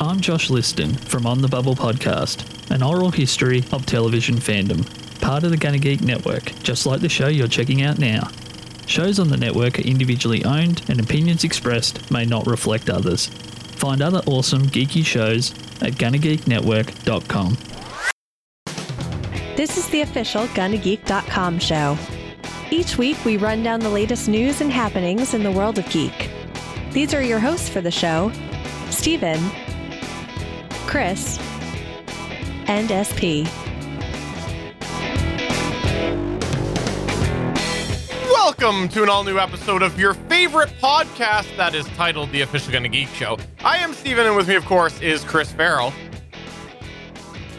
I'm Josh Liston from On the Bubble podcast, an oral history of television fandom, part of the Gonna Geek network, just like the show you're checking out now. Shows on the network are individually owned, and opinions expressed may not reflect others. Find other awesome geeky shows at GonnaGeekNetwork.com. This is the official GonnaGeek.com show. Each week, we run down the latest news and happenings in the world of geek. These are your hosts for the show Stephen, Chris, and SP. Welcome to an all new episode of your favorite podcast that is titled The Official Gonna Geek Show. I am Stephen, and with me, of course, is Chris Ferrell.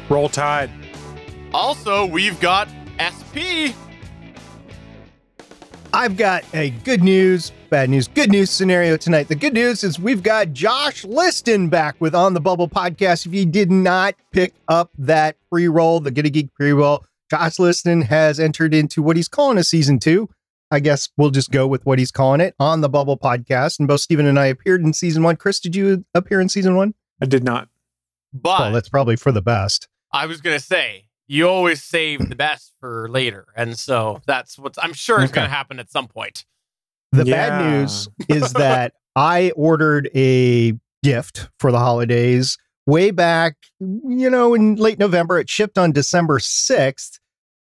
Roll Tide. Also, we've got SP. I've got a good news, bad news, good news scenario tonight. The good news is we've got Josh Liston back with On the Bubble podcast. If you did not pick up that pre roll, the Get a Geek pre roll, Josh Liston has entered into what he's calling a season two. I guess we'll just go with what he's calling it on the Bubble podcast. And both Stephen and I appeared in season one. Chris, did you appear in season one? I did not. But Well, that's probably for the best. I was going to say, you always save the best for later. And so that's what's, I'm sure it's Okay. going to happen at some point. The Yeah. bad news is that I ordered a gift for the holidays way back, you know, in late November. It shipped on December 6th.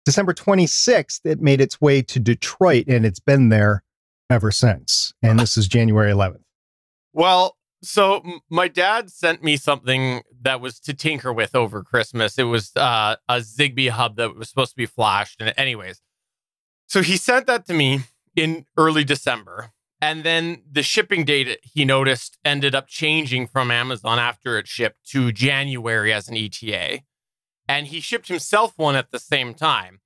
December 26th, it made its way to Detroit and it's been there ever since. And this is January 11th. Well, so m- my dad sent me something that was to tinker with over Christmas. It was uh, a Zigbee hub that was supposed to be flashed. And anyways, so he sent that to me in early December. And then the shipping date he noticed ended up changing from Amazon after it shipped to January as an ETA. And he shipped himself one at the same time.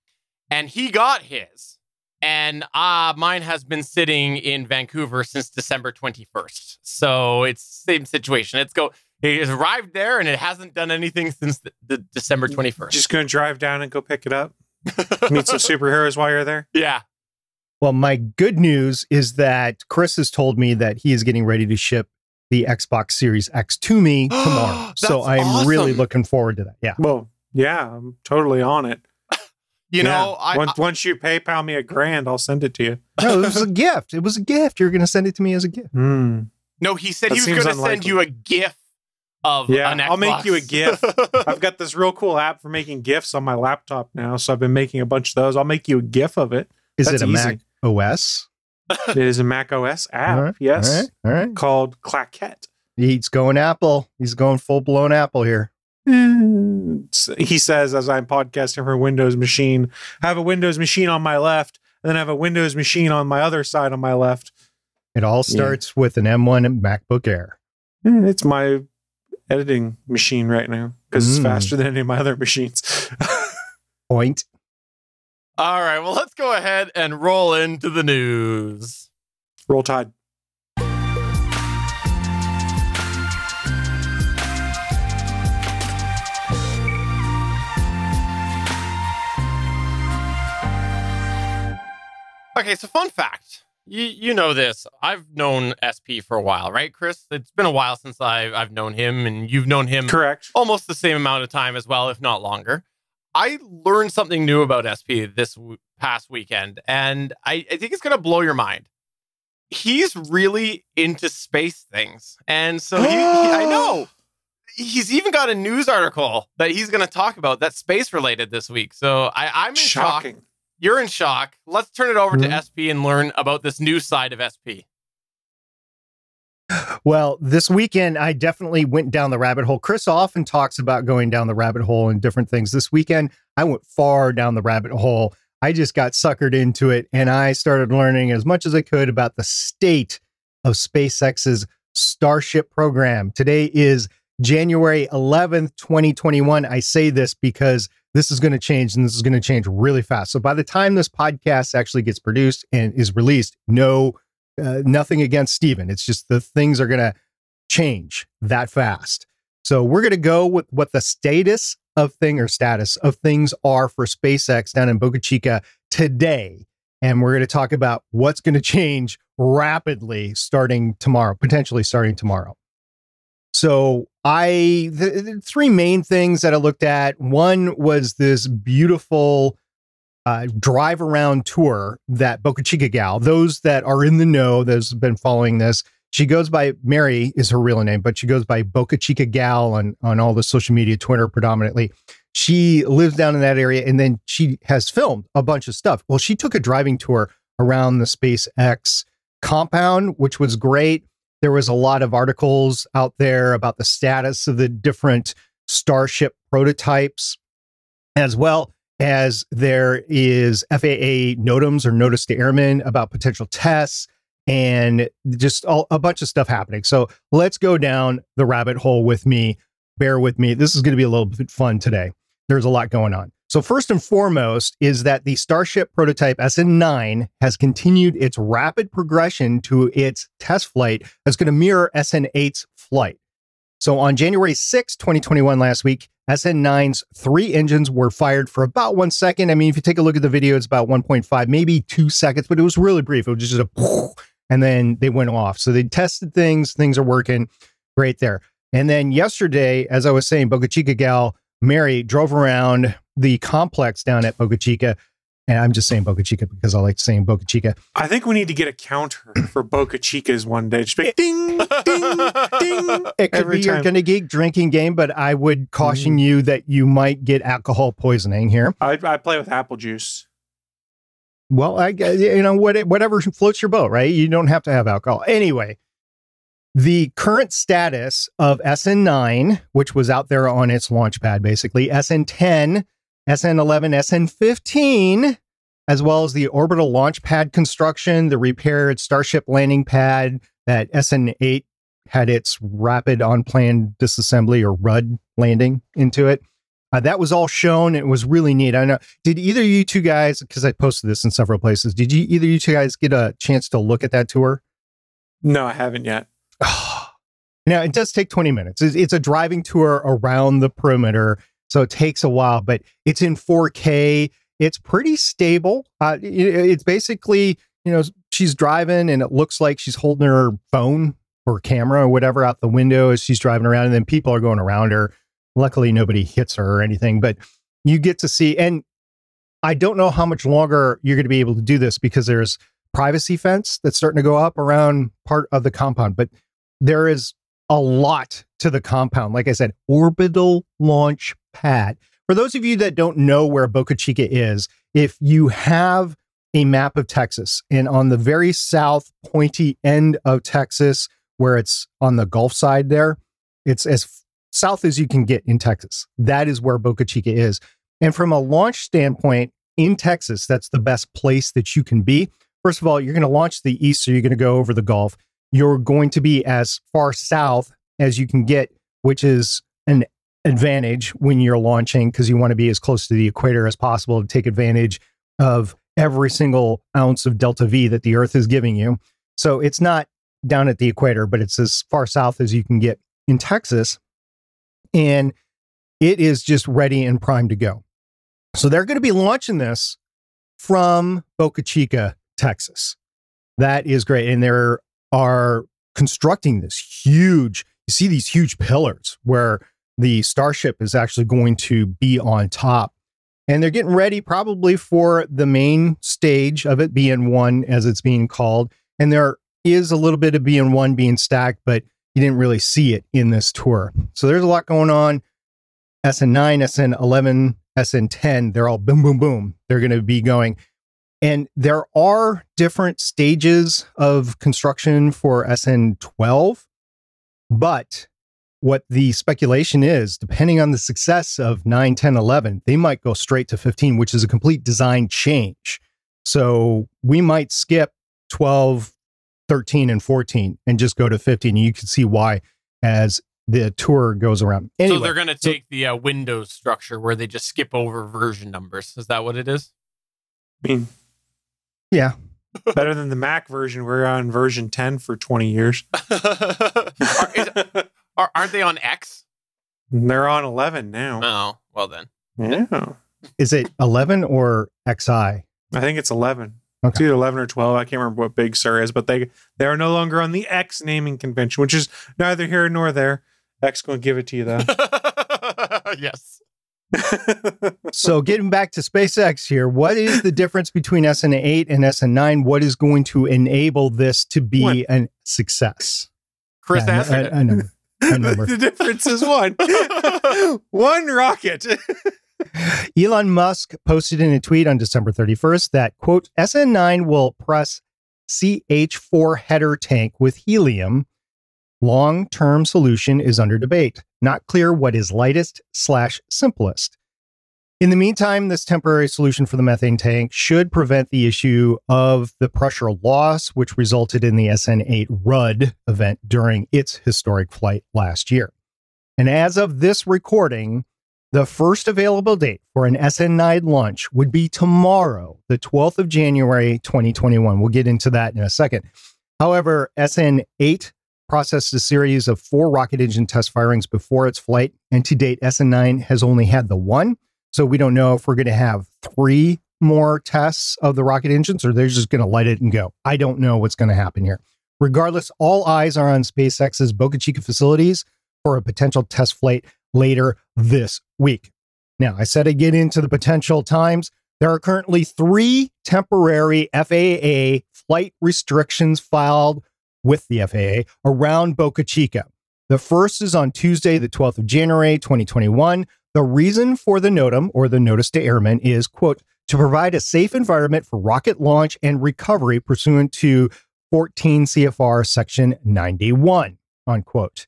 And he got his. And uh, mine has been sitting in Vancouver since December 21st. So it's same situation. It's go it has arrived there and it hasn't done anything since the, the December 21st. Just going to drive down and go pick it up. Meet some superheroes while you're there. yeah. Well, my good news is that Chris has told me that he is getting ready to ship the Xbox Series X to me tomorrow. so I'm really looking forward to that. Yeah. Well, yeah, I'm totally on it. You Yeah. know, I, once, once you PayPal me a grand, I'll send it to you. No, it was a gift. It was a gift. You're going to send it to me as a gift. Hmm. no, he said That he was going to send you a GIF of Yeah, an Xbox. I'll make you a GIF. I've got this real cool app for making GIFs on my laptop now, so I've been making a bunch of those. I'll make you a GIF of it. Is That's it a easy. Mac OS? It is a Mac OS app, All right, yes, All right. All right. called Claquette. He's going Apple. He's going full blown Apple here. He says, as I'm podcasting from a Windows machine, I have a Windows machine on my left, and then I have a Windows machine on my other side on my left. It all Yeah. starts with an M1 MacBook Air. Eh, It's my editing machine right now because it's Mm. faster than any of my other machines. Point. All right, well, let's go ahead and roll into the news. Roll Tide. Okay, so fun fact. You you know this. I've known SP for a while, right, Chris? It's been a while since I I've known him, and you've known him Correct. almost the same amount of time as well, if not longer. I learned something new about SP this w- past weekend, and I, I think it's going to blow your mind. He's really into space things. And so he, he- I know he's even got a news article that he's going to talk about that's space related this week. So I, I'm in shock. Shocking. You're in shock. Let's turn it over Mhm. to SP and learn about this new side of SP. Well, this weekend, I definitely went down the rabbit hole. Chris often talks about going down the rabbit hole and different things. This weekend, I went far down the rabbit hole. I just got suckered into it and I started learning as much as I could about the state of SpaceX's Starship program. Today is January 11th, 2021. I say this because this is going to change and this is going to change really fast. So by the time this podcast actually gets produced and is released, no uh, nothing against Stephen. It's just the things are going to change that fast. So we're going to go with what the status of thing or status of things are for SpaceX down in Boca Chica today. And we're going to talk about what's going to change rapidly starting tomorrow, potentially starting tomorrow. So I the, the three main things that I looked at. One was this beautiful uh, drive around tour that Boca Chica gal. Those that are in the know, those have been following this. She goes by Mary is her real name, but she goes by Boca Chica gal on on all the social media, Twitter predominantly. She lives down in that area, and then she has filmed a bunch of stuff. Well, she took a driving tour around the SpaceX compound, which was great. There was a lot of articles out there about the status of the different Starship prototypes, as well as there is FAA NOTAMs or notice to airmen about potential tests and just all, a bunch of stuff happening. So let's go down the rabbit hole with me. Bear with me. This is going to be a little bit fun today. There's a lot going on. So, first and foremost, is that the Starship prototype SN9 has continued its rapid progression to its test flight that's going to mirror SN8's flight. So, on January 6, 2021, last week, SN9's three engines were fired for about one second. I mean, if you take a look at the video, it's about 1.5, maybe two seconds, but it was really brief. It was just a and then they went off. So they tested things, things are working great there. And then yesterday, as I was saying, Boca Chica gal Mary drove around the complex down at Boca Chica. And I'm just saying Boca Chica because I like saying Boca Chica. I think we need to get a counter for Boca Chicas one day. Just be ding, ding, ding. It could Every be your. Gonna Geek drinking game, but I would caution mm. you that you might get alcohol poisoning here. I, I play with apple juice. Well, I you know what whatever floats your boat, right? You don't have to have alcohol. Anyway, the current status of SN9, which was out there on its launch pad basically, SN10, SN11, SN15, as well as the orbital launch pad construction, the repaired Starship landing pad that SN8 had its rapid unplanned disassembly or RUD landing into it. Uh, that was all shown. It was really neat. I know. Did either you two guys, because I posted this in several places, did you either you two guys get a chance to look at that tour? No, I haven't yet. now it does take 20 minutes. It's, it's a driving tour around the perimeter, so it takes a while, but it's in 4K. It's pretty stable. Uh, it- it's basically, you know, she's driving and it looks like she's holding her phone or camera or whatever out the window as she's driving around, and then people are going around her. Luckily, nobody hits her or anything, but you get to see. And I don't know how much longer you're going to be able to do this because there's privacy fence that's starting to go up around part of the compound, but there is a lot to the compound. Like I said, orbital launch pad. For those of you that don't know where Boca Chica is, if you have a map of Texas and on the very south pointy end of Texas, where it's on the Gulf side there, it's as south as you can get in Texas. That is where Boca Chica is. And from a launch standpoint in Texas, that's the best place that you can be. First of all, you're going to launch the east, so you're going to go over the Gulf. You're going to be as far south as you can get, which is an advantage when you're launching because you want to be as close to the equator as possible to take advantage of every single ounce of delta V that the Earth is giving you. So it's not down at the equator, but it's as far south as you can get in Texas. And it is just ready and primed to go. So they're going to be launching this from Boca Chica, Texas. That is great. And they are constructing this huge, you see these huge pillars where the Starship is actually going to be on top. And they're getting ready probably for the main stage of it, BN1 as it's being called. And there is a little bit of BN1 being stacked, but you didn't really see it in this tour. So there's a lot going on. SN9, SN11, SN10, they're all boom, boom, boom. They're going to be going. And there are different stages of construction for SN12. But what the speculation is, depending on the success of 9, 10, 11, they might go straight to 15, which is a complete design change. So we might skip 12, 13, and 14 and just go to 15. You can see why as the tour goes around. Anyway, so they're going to so- take the uh, Windows structure where they just skip over version numbers. Is that what it is? I mean, yeah. better than the Mac version. We're on version 10 for 20 years. are, is- are, aren't they on X? They're on 11 now. Oh, well then. Yeah. Is it 11 or XI? I think it's 11. It's either 11 or 12. I can't remember what Big Sur is, but they they are no longer on the X naming convention, which is neither here nor there. X gonna give it to you though. yes. So getting back to SpaceX here, what is the difference between SN8 and SN9? What is going to enable this to be One. a success? Chris Yeah, answered a, a number. The difference is one. one rocket. Elon Musk posted in a tweet on December 31st that, quote, SN9 will press CH4 header tank with helium. Long term solution is under debate. Not clear what is lightest slash simplest. In the meantime, this temporary solution for the methane tank should prevent the issue of the pressure loss, which resulted in the SN8 RUD event during its historic flight last year. And as of this recording, the first available date for an SN9 launch would be tomorrow, the 12th of January, 2021. We'll get into that in a second. However, SN8 processed a series of four rocket engine test firings before its flight, and to date, SN9 has only had the one. So we don't know if we're going to have three more tests of the rocket engines or they're just going to light it and go. I don't know what's going to happen here. Regardless, all eyes are on SpaceX's Boca Chica facilities for a potential test flight later this week. Now, I said I get into the potential times. There are currently three temporary FAA flight restrictions filed with the FAA around Boca Chica. The first is on Tuesday, the 12th of January, 2021. The reason for the NOTAM or the notice to airmen is, quote, to provide a safe environment for rocket launch and recovery pursuant to 14 CFR section 91, unquote.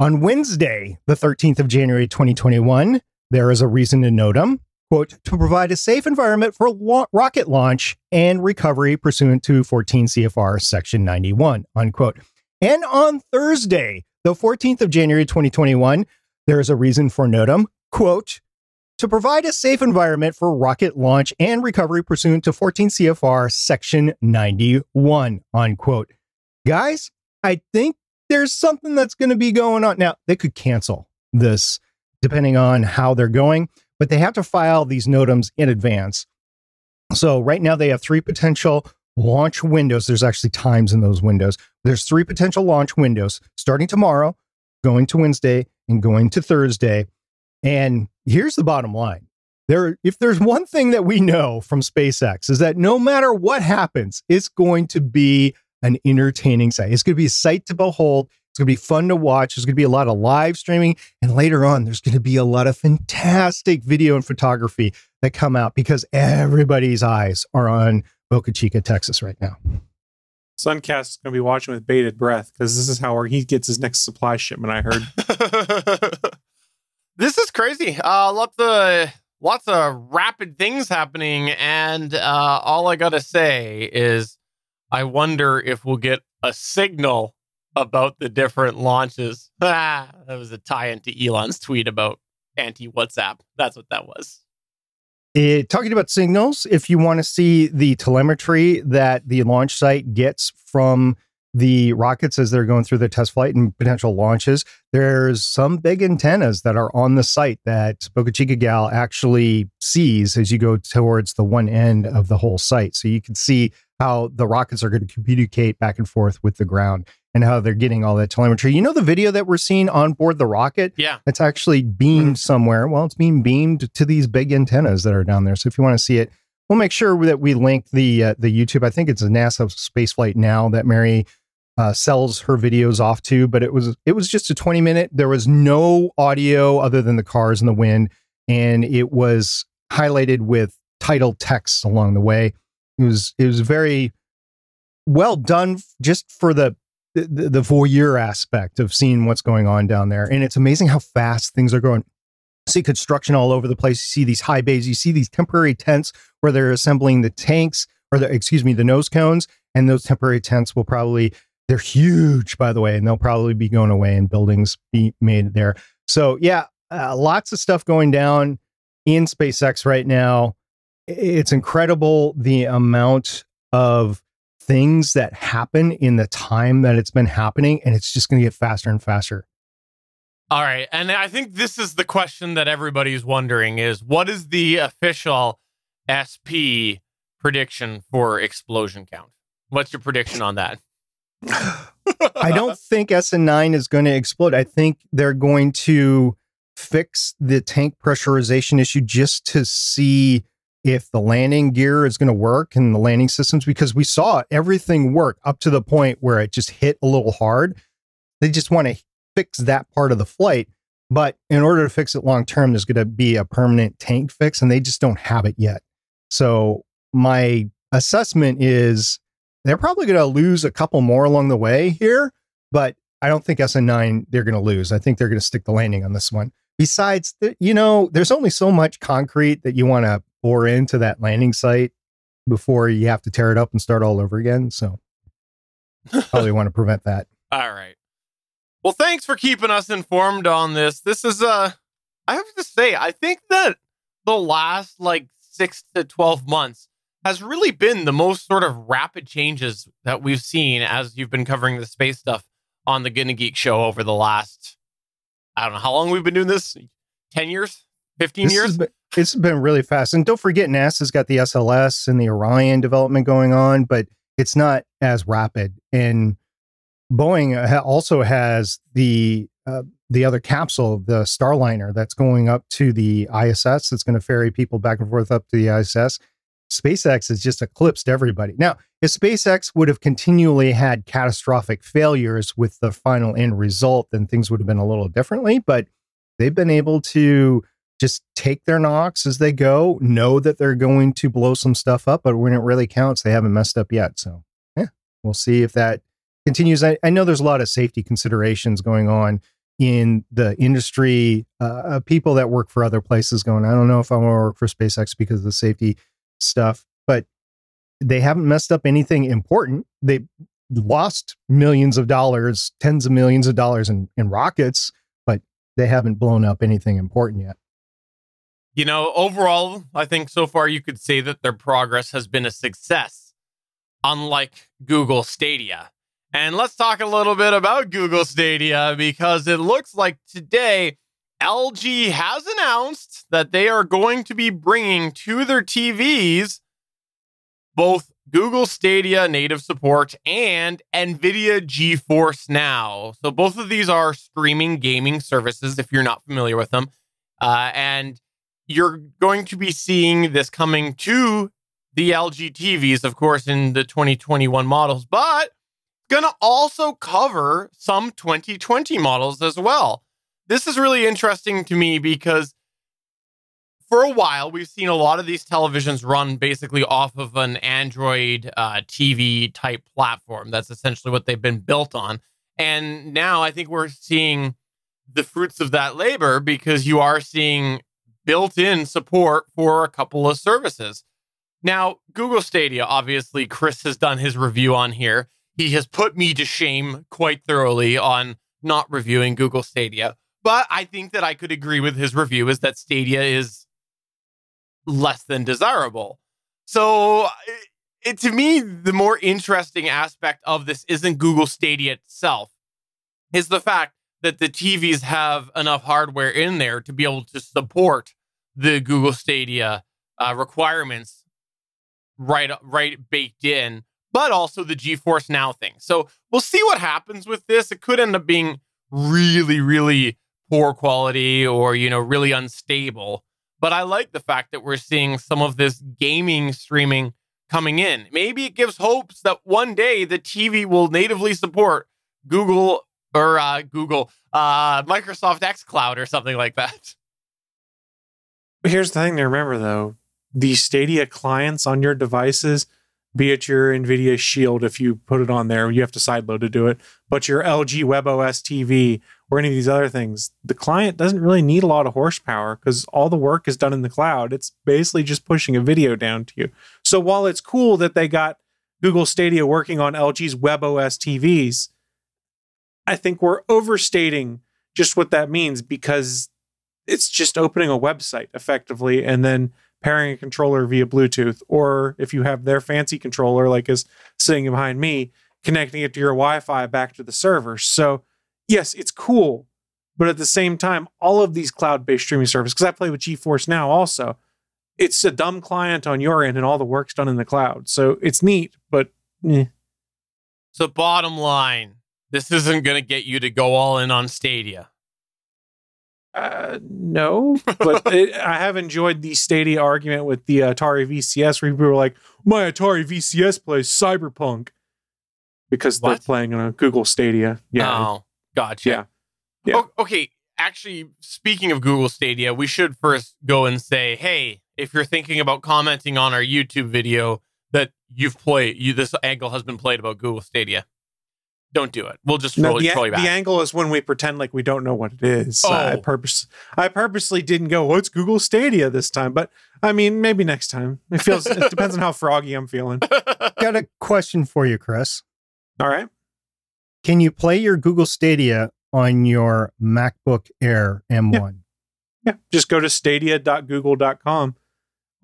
On Wednesday, the 13th of January 2021, there is a reason to NOTAM, quote, to provide a safe environment for rocket launch and recovery pursuant to 14 CFR section 91, unquote. And on Thursday, the 14th of January 2021, there is a reason for NOTAM, quote, to provide a safe environment for rocket launch and recovery pursuant to 14 CFR section 91, unquote. Guys, I think there's something that's going to be going on. Now, they could cancel this depending on how they're going, but they have to file these NOTAMs in advance. So right now they have three potential launch windows. There's actually times in those windows. There's three potential launch windows starting tomorrow, going to Wednesday, and going to Thursday. And here's the bottom line. There, if there's one thing that we know from SpaceX is that no matter what happens, it's going to be an entertaining sight. It's going to be a sight to behold. It's going to be fun to watch. There's going to be a lot of live streaming. And later on, there's going to be a lot of fantastic video and photography that come out because everybody's eyes are on Boca Chica, Texas right now. Suncast is going to be watching with bated breath because this is how he gets his next supply shipment. I heard. this is crazy. Uh, lots of lots of rapid things happening, and uh, all I gotta say is, I wonder if we'll get a signal about the different launches. Ah, that was a tie into Elon's tweet about anti WhatsApp. That's what that was. It, talking about signals, if you want to see the telemetry that the launch site gets from the rockets as they're going through their test flight and potential launches, there's some big antennas that are on the site that Boca Chica Gal actually sees as you go towards the one end of the whole site. So you can see how the rockets are going to communicate back and forth with the ground and how they're getting all that telemetry. You know, the video that we're seeing on board the rocket? Yeah. It's actually beamed somewhere. Well, it's being beamed to these big antennas that are down there. So if you want to see it, we'll make sure that we link the uh, the YouTube. I think it's a NASA Spaceflight Now that Mary uh, sells her videos off to. But it was it was just a 20 minute. There was no audio other than the cars and the wind, and it was highlighted with title text along the way. It was it was very well done just for the the, the voyeur aspect of seeing what's going on down there. And it's amazing how fast things are going. See construction all over the place. You see these high bays. You see these temporary tents where they're assembling the tanks or the, excuse me, the nose cones. And those temporary tents will probably, they're huge, by the way, and they'll probably be going away and buildings be made there. So, yeah, uh, lots of stuff going down in SpaceX right now. It's incredible the amount of things that happen in the time that it's been happening, and it's just going to get faster and faster. All right. And I think this is the question that everybody's wondering is what is the official SP prediction for explosion count? What's your prediction on that? I don't think SN9 is going to explode. I think they're going to fix the tank pressurization issue just to see if the landing gear is going to work and the landing systems because we saw everything work up to the point where it just hit a little hard. They just want to fix that part of the flight. But in order to fix it long term, there's going to be a permanent tank fix, and they just don't have it yet. So, my assessment is they're probably going to lose a couple more along the way here, but I don't think SN9 they're going to lose. I think they're going to stick the landing on this one. Besides, you know, there's only so much concrete that you want to bore into that landing site before you have to tear it up and start all over again. So probably want to prevent that. All right. Well, thanks for keeping us informed on this. This is uh I have to say, I think that the last like 6 to 12 months has really been the most sort of rapid changes that we've seen as you've been covering the space stuff on the Gonna Geek show over the last I don't know how long we've been doing this 10 years 15 This years been- it's been really fast. And don't forget, NASA's got the SLS and the Orion development going on, but it's not as rapid. And Boeing also has the uh, the other capsule, the Starliner, that's going up to the ISS. That's going to ferry people back and forth up to the ISS. SpaceX has just eclipsed everybody. Now, if SpaceX would have continually had catastrophic failures with the final end result, then things would have been a little differently. But they've been able to just take their knocks as they go, know that they're going to blow some stuff up, but when it really counts, they haven't messed up yet. So, yeah, we'll see if that continues. I, I know there's a lot of safety considerations going on in the industry. Uh, uh, people that work for other places going, I don't know if I want to work for SpaceX because of the safety stuff, but they haven't messed up anything important. They lost millions of dollars, tens of millions of dollars in, in rockets, but they haven't blown up anything important yet. You know, overall, I think so far you could say that their progress has been a success, unlike Google Stadia. And let's talk a little bit about Google Stadia because it looks like today LG has announced that they are going to be bringing to their TVs both Google Stadia native support and NVIDIA GeForce Now. So both of these are streaming gaming services if you're not familiar with them. Uh, and you're going to be seeing this coming to the LG TVs, of course, in the 2021 models, but going to also cover some 2020 models as well. This is really interesting to me because for a while we've seen a lot of these televisions run basically off of an Android uh, TV type platform. That's essentially what they've been built on. And now I think we're seeing the fruits of that labor because you are seeing built in support for a couple of services. Now, Google Stadia, obviously, Chris has done his review on here. He has put me to shame quite thoroughly on not reviewing Google Stadia. But I think that I could agree with his review is that Stadia is less than desirable. So, it, to me, the more interesting aspect of this isn't Google Stadia itself, is the fact that the TVs have enough hardware in there to be able to support the Google Stadia uh, requirements right right baked in, but also the GeForce Now thing. So we'll see what happens with this. It could end up being really, really poor quality or you know really unstable. But I like the fact that we're seeing some of this gaming streaming coming in. Maybe it gives hopes that one day the TV will natively support Google or uh, Google, uh, Microsoft xCloud or something like that. Here's the thing to remember though the Stadia clients on your devices, be it your NVIDIA Shield, if you put it on there, you have to sideload to do it, but your LG WebOS TV or any of these other things, the client doesn't really need a lot of horsepower because all the work is done in the cloud. It's basically just pushing a video down to you. So while it's cool that they got Google Stadia working on LG's WebOS TVs, I think we're overstating just what that means because it's just opening a website effectively and then pairing a controller via Bluetooth, or if you have their fancy controller, like is sitting behind me, connecting it to your Wi Fi back to the server. So, yes, it's cool. But at the same time, all of these cloud based streaming services, because I play with GeForce now also, it's a dumb client on your end and all the work's done in the cloud. So it's neat, but eh. So, bottom line, This isn't going to get you to go all in on Stadia. Uh, no, but it, I have enjoyed the Stadia argument with the Atari VCS where people were like, my Atari VCS plays Cyberpunk because they're playing on a Google Stadia. Yeah. Oh, gotcha. Yeah. Yeah. O- okay. Actually, speaking of Google Stadia, we should first go and say, hey, if you're thinking about commenting on our YouTube video that you've played, you this angle has been played about Google Stadia, don't do it. We'll just No, roll, the, troll you the angle is when we pretend like we don't know what it is. Oh. I purpose I purposely didn't go, oh, what's Google Stadia this time? But I mean, maybe next time. It feels it depends on how froggy I'm feeling. Got a question for you, Chris. All right. Can you play your Google Stadia on your MacBook Air M1? Yeah. Just go to stadia.google.com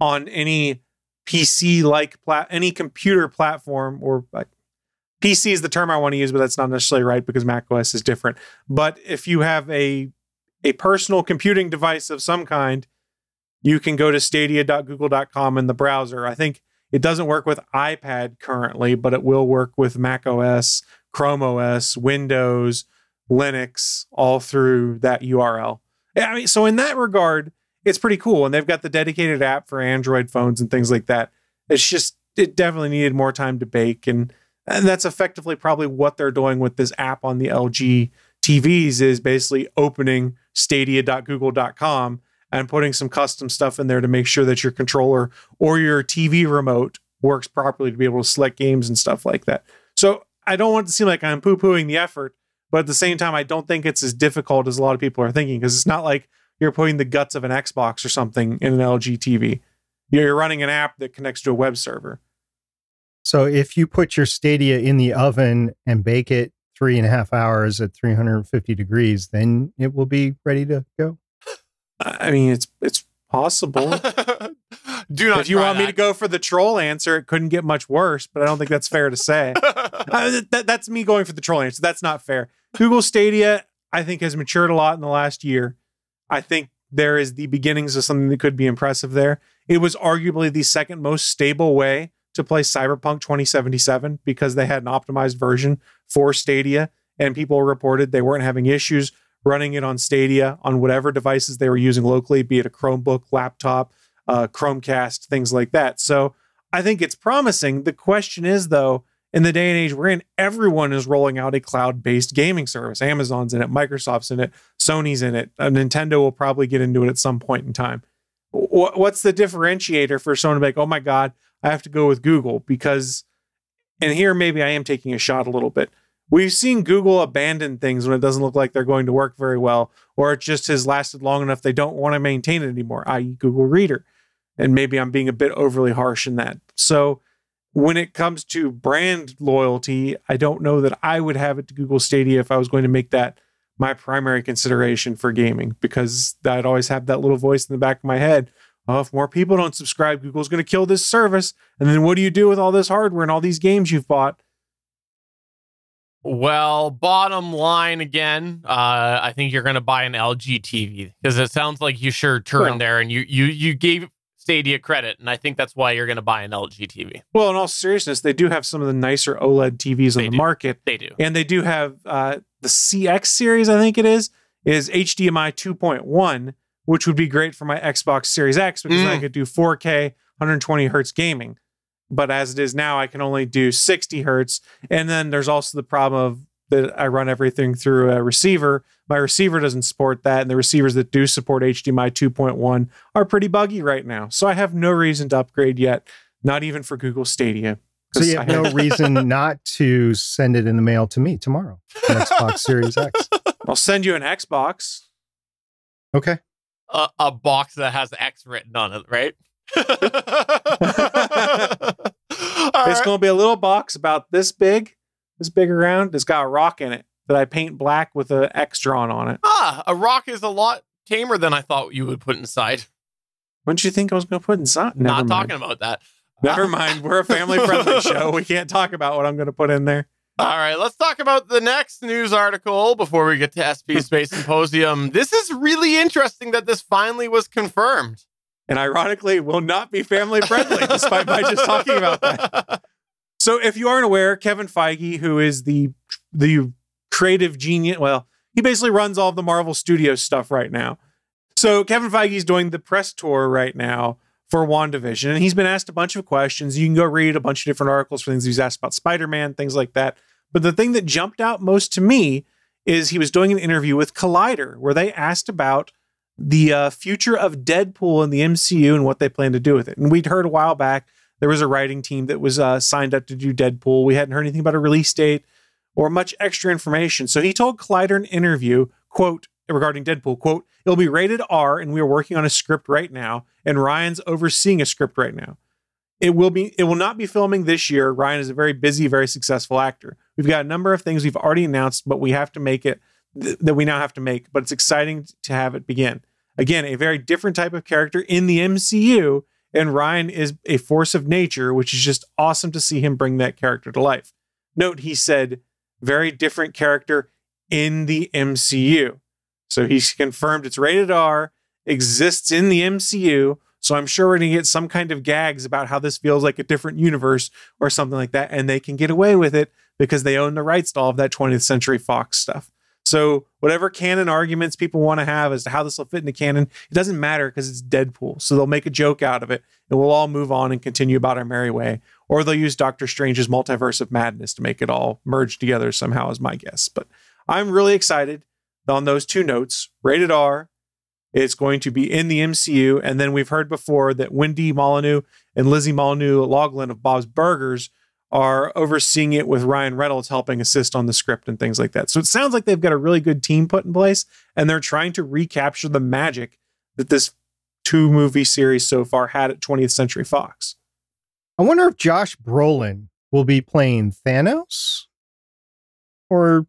on any PC like plat any computer platform or like PC is the term I want to use, but that's not necessarily right because Mac OS is different. But if you have a a personal computing device of some kind, you can go to stadia.google.com in the browser. I think it doesn't work with iPad currently, but it will work with Mac OS, Chrome OS, Windows, Linux, all through that URL. I mean, so in that regard, it's pretty cool. And they've got the dedicated app for Android phones and things like that. It's just, it definitely needed more time to bake. And, and that's effectively probably what they're doing with this app on the LG TVs is basically opening stadia.google.com and putting some custom stuff in there to make sure that your controller or your TV remote works properly to be able to select games and stuff like that. So I don't want to seem like I'm poo pooing the effort, but at the same time, I don't think it's as difficult as a lot of people are thinking because it's not like you're putting the guts of an Xbox or something in an LG TV. You're running an app that connects to a web server. So if you put your Stadia in the oven and bake it three and a half hours at 350 degrees, then it will be ready to go. I mean, it's it's possible. Do not. if you try want me to go for the troll answer, it couldn't get much worse, but I don't think that's fair to say. Uh, that, that's me going for the troll answer. That's not fair. Google Stadia, I think, has matured a lot in the last year. I think there is the beginnings of something that could be impressive there. It was arguably the second most stable way to play Cyberpunk 2077 because they had an optimized version for Stadia, and people reported they weren't having issues running it on Stadia on whatever devices they were using locally, be it a Chromebook, laptop, uh, Chromecast, things like that. So I think it's promising. The question is, though, in the day and age we're in, everyone is rolling out a cloud based gaming service. Amazon's in it, Microsoft's in it, Sony's in it. Uh, Nintendo will probably get into it at some point in time. Wh- What's the differentiator for someone to be like, oh my God, I have to go with Google? Because, and here maybe I am taking a shot a little bit. We've seen Google abandon things when it doesn't look like they're going to work very well, or it just has lasted long enough they don't want to maintain it anymore, i.e., Google Reader. And maybe I'm being a bit overly harsh in that. So, when it comes to brand loyalty, I don't know that I would have it to Google Stadia if I was going to make that my primary consideration for gaming because I'd always have that little voice in the back of my head. Oh, if more people don't subscribe, Google's going to kill this service. And then what do you do with all this hardware and all these games you've bought? Well, bottom line again, uh, I think you're going to buy an LG TV because it sounds like you sure turned Well- there and you you you gave Stadia credit, and I think that's why you're going to buy an LG TV. Well, in all seriousness, they do have some of the nicer OLED TVs on They the do. market. They do. and they do have uh, the CX series, I think it is, is HDMI 2.1, which would be great for my Xbox Series X because Mm. I could do 4K 120 hertz gaming. But as it is now, I can only do 60 hertz. And then there's also the problem of that I run everything through a receiver. My receiver doesn't support that, and the receivers that do support HDMI 2.1 are pretty buggy right now. So I have no reason to upgrade yet, not even for Google Stadia. So you I have no reason not to send it in the mail to me tomorrow. Xbox Series X. I'll send you an Xbox. Okay. A, a box that has X written on it, right? It's going to be a little box about this big, this big around. It's got a rock in it that I paint black with an X drawn on it. ah, a rock is a lot tamer than I thought you would put inside. What did you think I was going to put inside? Never Not mind. talking about that. Never mind. We're a family friendly show. We can't talk about what I'm going to put in there. All right, let's talk about the next news article before we get to SP Space Symposium. This is really interesting that this finally was confirmed. And ironically, will not be family friendly, despite my just talking about that. So, if you aren't aware, Kevin Feige, who is the the creative genius. Well, he basically runs all of the Marvel Studios stuff right now. So Kevin Feige is doing the press tour right now for WandaVision, and he's been asked a bunch of questions. You can go read a bunch of different articles for things he's asked about Spider-Man, things like that. But the thing that jumped out most to me is he was doing an interview with Collider where they asked about the uh, future of Deadpool in the MCU and what they plan to do with it. And we'd heard a while back there was a writing team that was uh, signed up to do Deadpool. We hadn't heard anything about a release date or much extra information. So he told Collider in an interview, quote, regarding Deadpool, quote, it'll be rated R and we are working on a script right now and Ryan's overseeing a script right now. It will be it will not be filming this year. Ryan is a very busy, very successful actor. We've got a number of things we've already announced, but we have to make it th- that we now have to make, but it's exciting to have it begin. Again, a very different type of character in the MCU and Ryan is a force of nature, which is just awesome to see him bring that character to life. Note he said very different character in the MCU. So he's confirmed it's rated R, exists in the MCU. So I'm sure we're going to get some kind of gags about how this feels like a different universe or something like that. And they can get away with it because they own the rights to all of that 20th Century Fox stuff. So whatever canon arguments people want to have as to how this will fit into canon, it doesn't matter because it's Deadpool. So they'll make a joke out of it and we'll all move on and continue about our merry way. Or they'll use Doctor Strange's multiverse of madness to make it all merge together somehow, is my guess. But I'm really excited on those two notes. Rated R. It's going to be in the MCU. And then we've heard before that Wendy Molyneux and Lizzie Molyneux Logelin of Bob's Burgers are overseeing it with Ryan Reynolds helping assist on the script and things like that. So it sounds like they've got a really good team put in place and they're trying to recapture the magic that this two movie series so far had at 20th Century Fox. I wonder if Josh Brolin will be playing Thanos or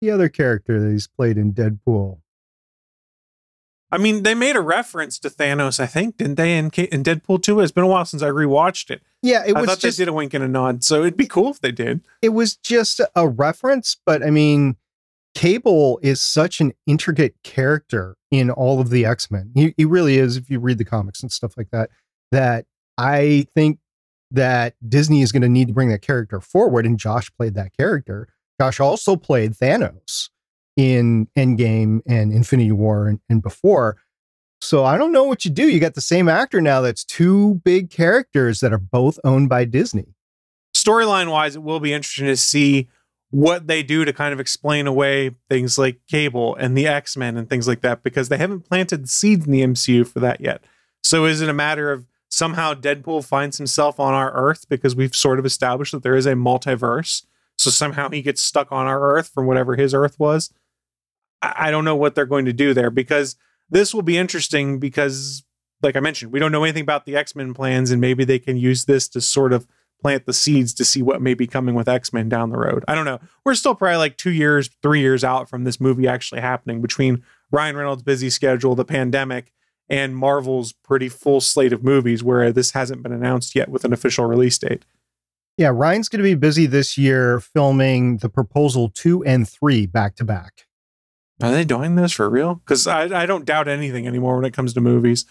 the other character that he's played in Deadpool. I mean, they made a reference to Thanos, I think, didn't they? In, in Deadpool 2? It's been a while since I rewatched it. Yeah, it I was thought just they did a wink and a nod, so it'd be cool if they did. it was just a reference, but I mean, Cable is such an intricate character in all of the X Men. He, he really is. If you read the comics and stuff like that, that I think that Disney is going to need to bring that character forward. And Josh played that character. Josh also played Thanos in Endgame and Infinity War and, and before. So I don't know what you do. You got the same actor now that's two big characters that are both owned by Disney. Storyline wise, it will be interesting to see what they do to kind of explain away things like Cable and the X Men and things like that because they haven't planted seeds in the MCU for that yet. So is it a matter of somehow Deadpool finds himself on our Earth because we've sort of established that there is a multiverse? So somehow he gets stuck on our Earth from whatever his Earth was. I don't know what they're going to do there because this will be interesting because, like I mentioned, we don't know anything about the X Men plans, and maybe they can use this to sort of plant the seeds to see what may be coming with X Men down the road. I don't know. We're still probably like two years, three years out from this movie actually happening between Ryan Reynolds' busy schedule, the pandemic, and Marvel's pretty full slate of movies where this hasn't been announced yet with an official release date. Yeah, Ryan's going to be busy this year filming the proposal two and three back to back. Are they doing this for real? Because I, I don't doubt anything anymore when it comes to movies.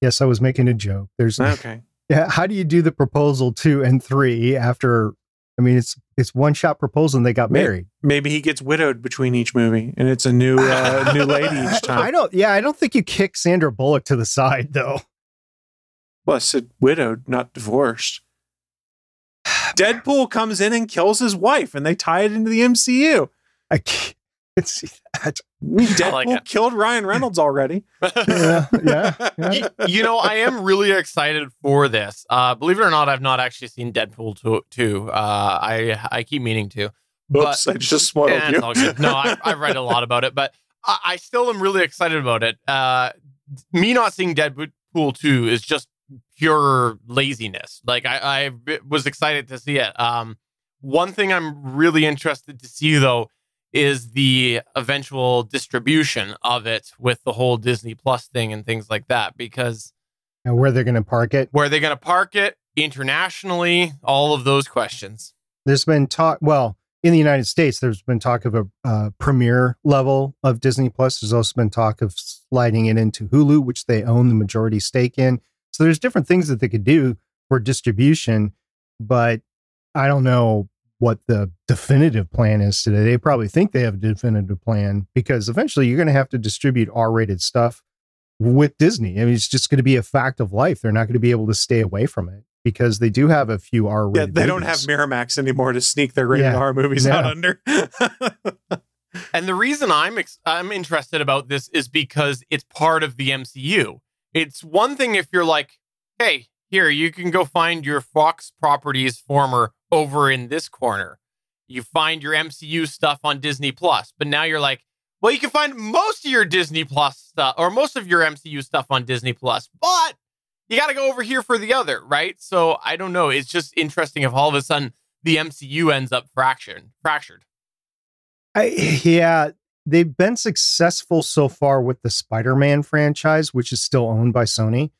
Yes, I was making a joke. There's Okay. yeah. How do you do the proposal two and three after? I mean, it's it's one shot proposal and they got married. Maybe he gets widowed between each movie and it's a new uh, new lady each time. I don't. Yeah, I don't think you kick Sandra Bullock to the side though. Well, I said widowed, not divorced. Deadpool comes in and kills his wife and they tie it into the MCU. I can't see that. Deadpool like it. killed Ryan Reynolds already. Yeah, yeah, yeah. you, you know, I am really excited for this. Uh, believe it or not, I've not actually seen Deadpool 2. two. Uh, I I keep meaning to. Oops, I just spoiled Yeah, you. it's all good. No, I, I've read a lot about it, but I, I still am really excited about it. Uh, me not seeing Deadpool 2 is just pure laziness. Like, I, I was excited to see it. Um, one thing I'm really interested to see, though, is the eventual distribution of it with the whole Disney Plus thing and things like that, because And where they're going to park it? where they're going to park it internationally? All of those questions. There's been talk. Well, in the United States, there's been talk of a uh, premiere level of Disney Plus. There's also been talk of sliding it into Hulu, which they own the majority stake in. So there's different things that they could do for distribution, but I don't know what the definitive plan is today. They probably think they have a definitive plan because eventually you're going to have to distribute R-rated stuff with Disney. I mean, it's just going to be a fact of life. They're not going to be able to stay away from it because they do have a few R-rated. Yeah, they don't have Miramax anymore to sneak their rated Yeah. R movies Yeah. out under. And the reason I'm ex- I'm interested about this is because it's part of the MCU. It's one thing if you're like, "Hey, here you can go find your Fox Properties former over in this corner." You find your MCU stuff on Disney Plus, but now you're like, "Well, you can find most of your Disney Plus stuff or most of your MCU stuff on Disney Plus, but you got to go over here for the other, right?" So I don't know. It's just interesting if all of a sudden the MCU ends up fractured. Fractured. I, yeah, they've been successful so far with the Spider-Man franchise, which is still owned by Sony,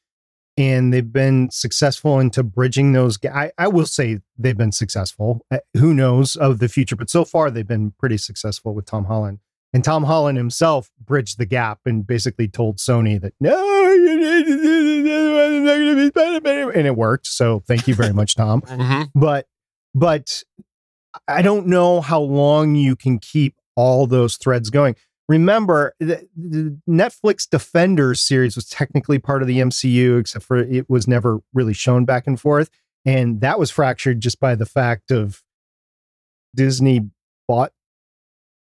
and they've been successful into bridging those. ga- I, I will say they've been successful. Uh, Who knows of the future, but so far they've been pretty successful with Tom Holland. And Tom Holland himself bridged the gap and basically told Sony that no, you didn't. and it worked. So thank you very much, Tom Mm-hmm. but but I don't know how long you can keep all those threads going. Remember, the, the Netflix Defenders series was technically part of the MCU, except for it was never really shown back and forth, and that was fractured just by the fact of Disney bought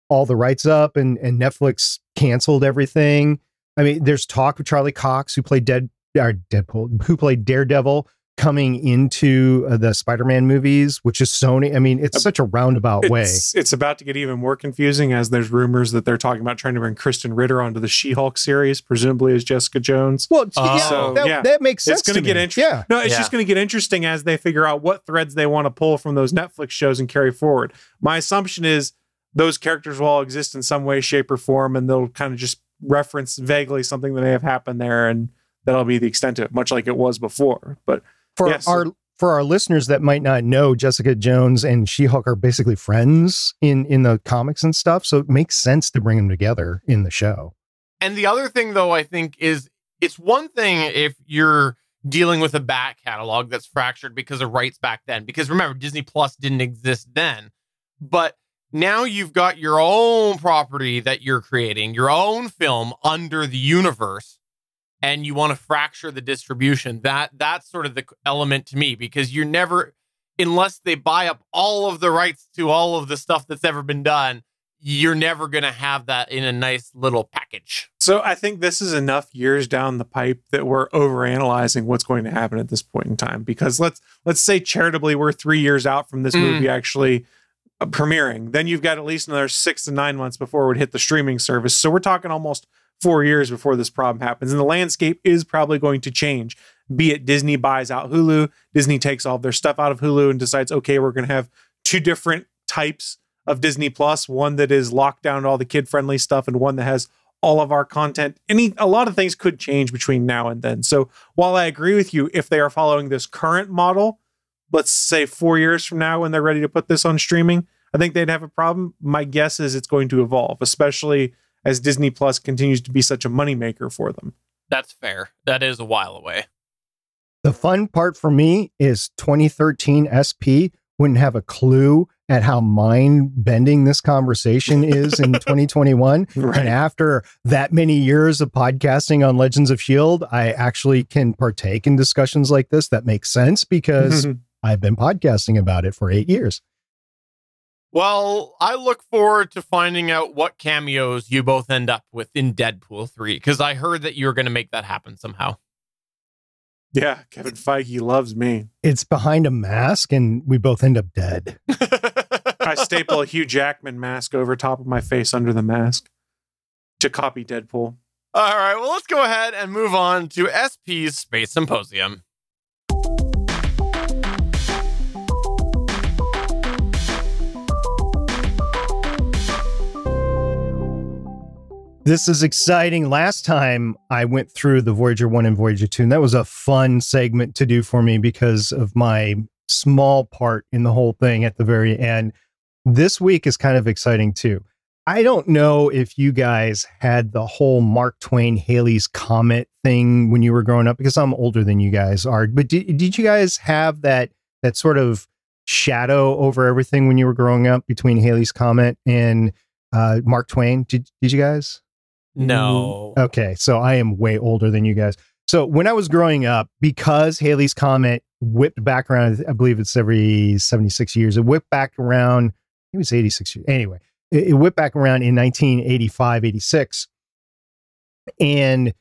all the rights up, and and Netflix canceled everything. I mean, there's talk of Charlie Cox, who played Dead or Deadpool, who played Daredevil, coming into uh, the Spider-Man movies, which is Sony. I mean, it's such a roundabout way. It's, it's about to get even more confusing as there's rumors that they're talking about trying to bring Krysten Ritter onto the She-Hulk series, presumably as Jessica Jones. Well, Oh. yeah, So, that, yeah. that makes sense. It's going to to get interesting. Yeah, No, it's Yeah. just going to get interesting as they figure out what threads they want to pull from those Netflix shows and carry forward. My assumption is those characters will all exist in some way, shape, or form, and they'll kind of just reference vaguely something that may have happened there, and that'll be the extent of it, much like it was before. But for Yes. our for our listeners that might not know, Jessica Jones and She-Hulk are basically friends in in the comics and stuff, so it makes sense to bring them together in the show. And the other thing, though, I think is it's one thing if you're dealing with a back catalog that's fractured because of rights back then. Because remember, Disney Plus didn't exist then. But now you've got your own property that you're creating, your own film under the universe, and you want to fracture the distribution. That that's sort of the element to me because you're never, unless they buy up all of the rights to all of the stuff that's ever been done, you're never going to have that in a nice little package. So I think this is enough years down the pipe that we're overanalyzing what's going to happen at this point in time. Because let's let's say charitably we're three years out from this Mm. movie actually uh, premiering. Then you've got at least another six to nine months before it would hit the streaming service. So we're talking almost four years before this problem happens. And the landscape is probably going to change. Be it Disney buys out Hulu, Disney takes all their stuff out of Hulu and decides, okay, we're going to have two different types of Disney Plus, one that is locked down to all the kid friendly stuff and one that has all of our content. Any a lot of things could change between now and then. So while I agree with you, if they are following this current model, let's say four years from now when they're ready to put this on streaming, I think they'd have a problem. My guess is it's going to evolve, especially as Disney Plus continues to be such a moneymaker for them. That's fair. That is a while away. The fun part for me is 2013 SP wouldn't have a clue at how mind bending this conversation is in 2021. And after that many years of podcasting on Legends of S.H.I.E.L.D., I actually can partake in discussions like this that make sense because I've been podcasting about it for eight years. Well, I look forward to finding out what cameos you both end up with in Deadpool 3 because I heard that you're going to make that happen somehow. yeah, Kevin Feige loves me. It's behind a mask and we both end up dead. I staple a Hugh Jackman mask over top of my face under the mask to copy Deadpool. All right, well, let's go ahead and move on to SP's Space Symposium. This is exciting. Last time I went through the Voyager 1 and Voyager 2, and that was a fun segment to do for me because of my small part in the whole thing at the very end. This week is kind of exciting too. I don't know if you guys had the whole Mark Twain Halley's Comet thing when you were growing up because I'm older than you guys are. But did, did you guys have that that sort of shadow over everything when you were growing up between Halley's Comet and uh, Mark Twain? Did did you guys? No. Okay, so I am way older than you guys. So when I was growing up, because Halley's Comet whipped back around, I believe it's every 76 years, it whipped back around, maybe it's 86 years. Anyway, it, it whipped back around in 1985, 86. And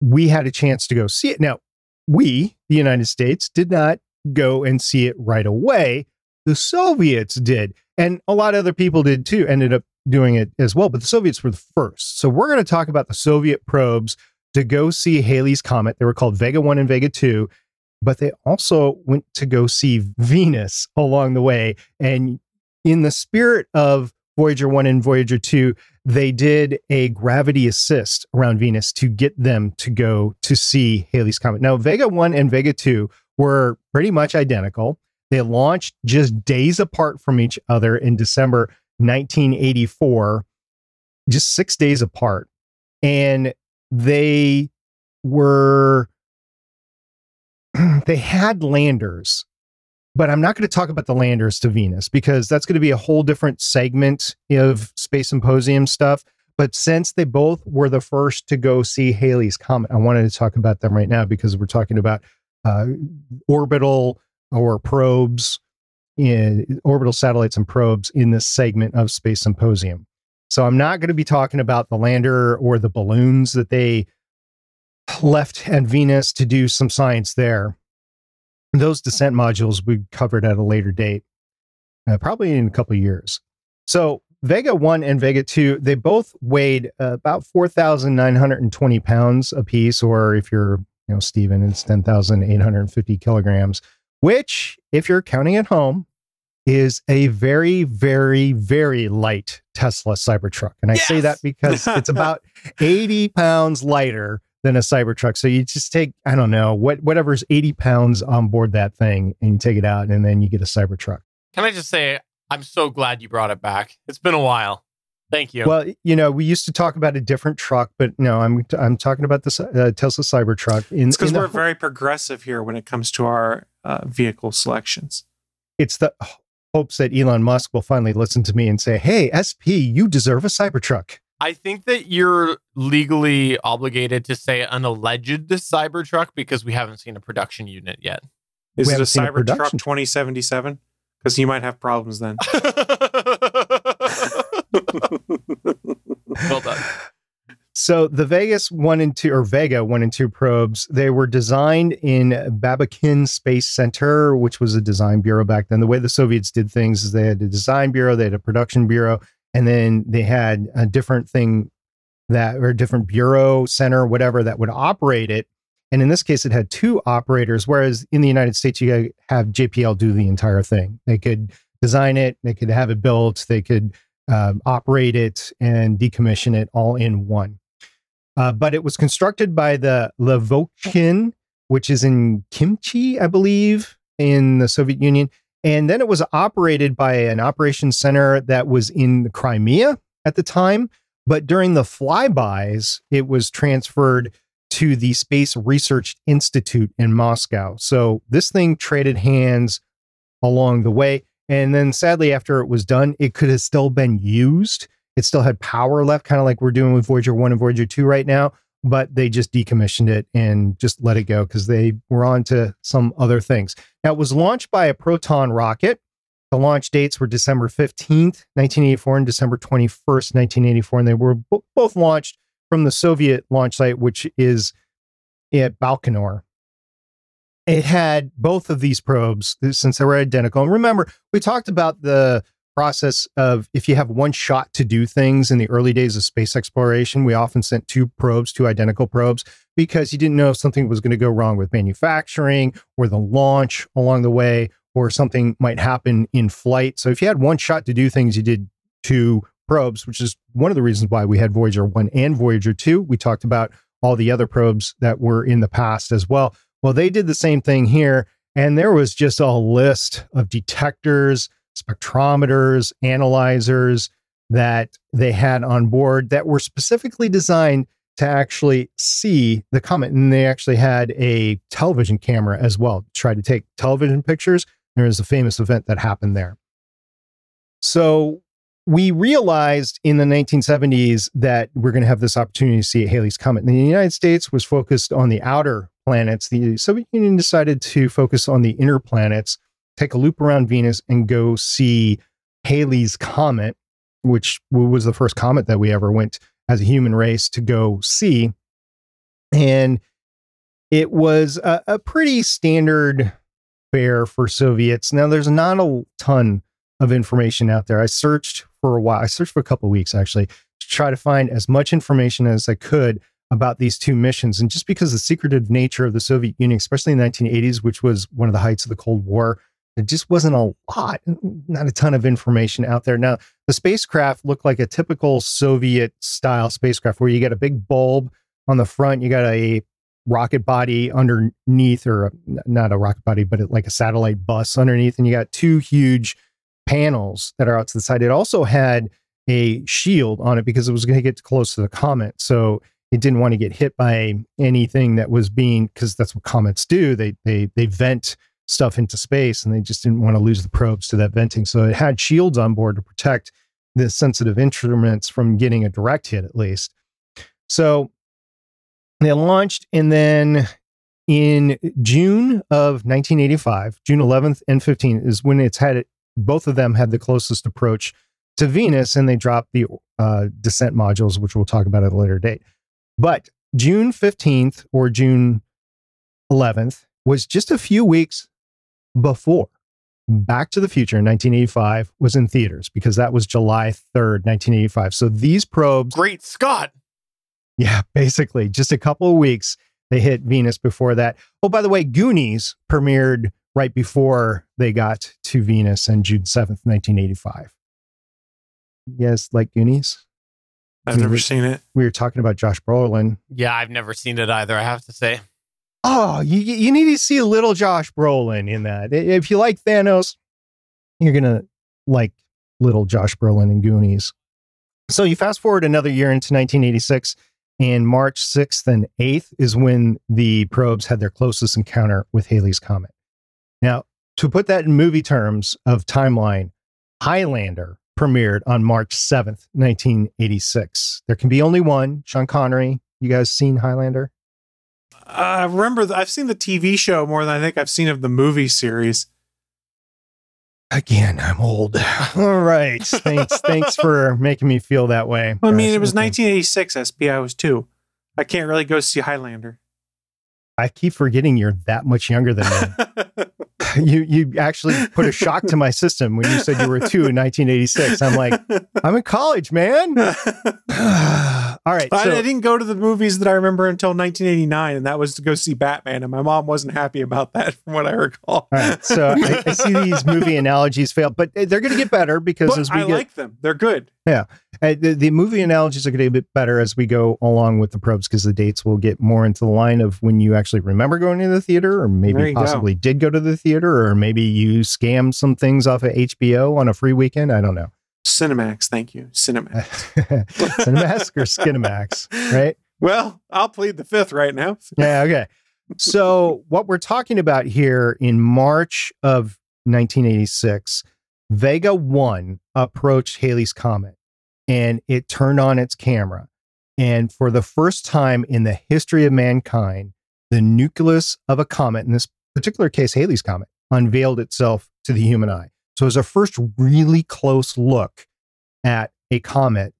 we had a chance to go see it. Now, we, the United States, did not go and see it right away. The Soviets did. And a lot of other people did too, ended up doing it as well. But the Soviets were the first. So we're going to talk about the Soviet probes to go see Halley's Comet. They were called Vega 1 and Vega 2, but they also went to go see Venus along the way. And in the spirit of Voyager 1 and Voyager 2, they did a gravity assist around Venus to get them to go to see Halley's Comet. Now, Vega 1 and Vega 2 were pretty much identical. They launched just days apart from each other in December 1984, just six days apart. And they were, they had landers, but I'm not going to talk about the landers to Venus because that's going to be a whole different segment of Space Symposium stuff. But since they both were the first to go see Halley's Comet, I wanted to talk about them right now because we're talking about uh, orbital or probes, in, orbital satellites and probes in this segment of Space Symposium. So I'm not going to be talking about the lander or the balloons that they left at Venus to do some science there. Those descent modules we covered at a later date, uh, probably in a couple years. So Vega 1 and Vega 2, they both weighed uh, about 4,920 pounds apiece, or if you're, you know, Stephen, it's 10,850 kilograms, which, if you're counting at home, is a very, very, very light Tesla Cybertruck. And I yes! say that because it's about 80 pounds lighter than a Cybertruck. So you just take, I don't know, what whatever's 80 pounds on board that thing and you take it out and then you get a Cybertruck. Can I just say, I'm so glad you brought it back. It's been a while. Thank you. Well, you know, we used to talk about a different truck, but no, I'm I'm talking about the uh, Tesla Cybertruck. In, it's because we're very progressive here when it comes to our uh, vehicle selections. It's the hopes that Elon Musk will finally listen to me and say, "Hey, SP, you deserve a Cybertruck." I think that you're legally obligated to say an alleged Cybertruck because we haven't seen a production unit yet. Is we it a Cybertruck 2077? Because you might have problems then. well done. So the Vegas one and two or Vega one and two probes, they were designed in Babakin Space Center, which was a design bureau back then. The way the Soviets did things is they had a design bureau, they had a production bureau, and then they had a different thing that or different bureau center, whatever that would operate it. And in this case, it had two operators, whereas in the United States, you have JPL do the entire thing. They could design it, they could have it built, they could um, operate it and decommission it all in one. Uh, but it was constructed by the Lavochkin, which is in Khimki, I believe, in the Soviet Union. And then it was operated by an operations center that was in the Crimea at the time. But during the flybys, it was transferred to the Space Research Institute in Moscow. So this thing traded hands along the way. And then sadly, after it was done, it could have still been used it still had power left, kind of like we're doing with Voyager 1 and Voyager 2 right now, but they just decommissioned it and just let it go because they were on to some other things. Now, it was launched by a Proton rocket. The launch dates were December 15th, 1984, and December 21st, 1984. And they were b- both launched from the Soviet launch site, which is at Baikonur. It had both of these probes since they were identical. And remember, we talked about the process of if you have one shot to do things in the early days of space exploration, we often sent two probes, two identical probes, because you didn't know if something was going to go wrong with manufacturing or the launch along the way, or something might happen in flight. So if you had one shot to do things, you did two probes, which is one of the reasons why we had Voyager 1 and Voyager 2. We talked about all the other probes that were in the past as well. Well, they did the same thing here. And there was just a list of detectors, spectrometers, analyzers that they had on board that were specifically designed to actually see the comet. And they actually had a television camera as well, try to take television pictures There is a famous event that happened there. So we realized in the 1970s that we're going to have this opportunity to see Halley's Comet. And the United States was focused on the outer planets. The Soviet Union decided to focus on the inner planets, take a loop around Venus, and go see Halley's Comet, which was the first comet that we ever went as a human race to go see. And it was a, a pretty standard fare for Soviets. Now, there's not a ton of information out there. I searched for a while. I searched for a couple weeks actually to try to find as much information as I could about these two missions. And just because the secretive nature of the Soviet Union, especially in the 1980s, which was one of the heights of the Cold War, it just wasn't a lot, not a ton of information out there. Now, the spacecraft looked like a typical Soviet style spacecraft where you got a big bulb on the front, you got a rocket body underneath, or not a rocket body, but like a satellite bus underneath, and you got two huge panels that are out to the side. It also had a shield on it because it was going to get close to the comet. So it didn't want to get hit by anything that was being because that's what comets do. They they they vent stuff into space and they just didn't want to lose the probes to that venting. So it had shields on board to protect the sensitive instruments from getting a direct hit at least. So they launched and then in June of 1985, June 11th and 15th is when it's had both of them had the closest approach to Venus and they dropped the uh, descent modules, which we'll talk about at a later date. But June 15th or June 11th was just a few weeks before Back to the Future in 1985 was in theaters because that was July 3rd, 1985. So these probes. Great Scott. Yeah, basically, just a couple of weeks. They hit Venus before that. Oh, by the way, Goonies premiered right before they got to Venus on June 7th, 1985. Yes, like Goonies? I've never we, seen it. We were talking about Josh Brolin. Yeah, I've never seen it either, I have to say. Oh, you, you need to see little Josh Brolin in that. If you like Thanos, you're going to like little Josh Brolin in Goonies. So you fast forward another year into 1986, and March 6th and 8th is when the probes had their closest encounter with Halley's Comet. Now, to put that in movie terms of timeline, Highlander premiered on March 7th, 1986. There can be only one. Sean Connery. You guys seen Highlander? I uh, remember th- I've seen the TV show more than I think I've seen of the movie series. Again, I'm old. All right. Thanks. thanks for making me feel that way. I mean, it was 1986 SP. I was two. I can't really go see Highlander. I keep forgetting you're that much younger than me. you you actually put a shock to my system when you said you were two in 1986. I'm like, I'm in college, man. All right. So, I, didn't go to the movies that I remember until 1989, and that was to go see Batman. And my mom wasn't happy about that, from what I recall. All right. So I, I see these movie analogies fail, but they're going to get better because but as we I get, like them. They're good. Yeah. Uh, the, the movie analogies are going to get a bit better as we go along with the probes because the dates will get more into the line of when you actually remember going to the theater, or maybe possibly go. did go to the theater, or maybe you scammed some things off of HBO on a free weekend. I don't know. Cinemax, thank you. Cinemax. Cinemax or Skinemax, right? Well, I'll plead the fifth right now. yeah, okay. So, what we're talking about here in March of 1986, Vega 1 approached Halley's Comet and it turned on its camera. And for the first time in the history of mankind, the nucleus of a comet, in this particular case, Halley's Comet, unveiled itself to the human eye. So it was our first really close look at a comet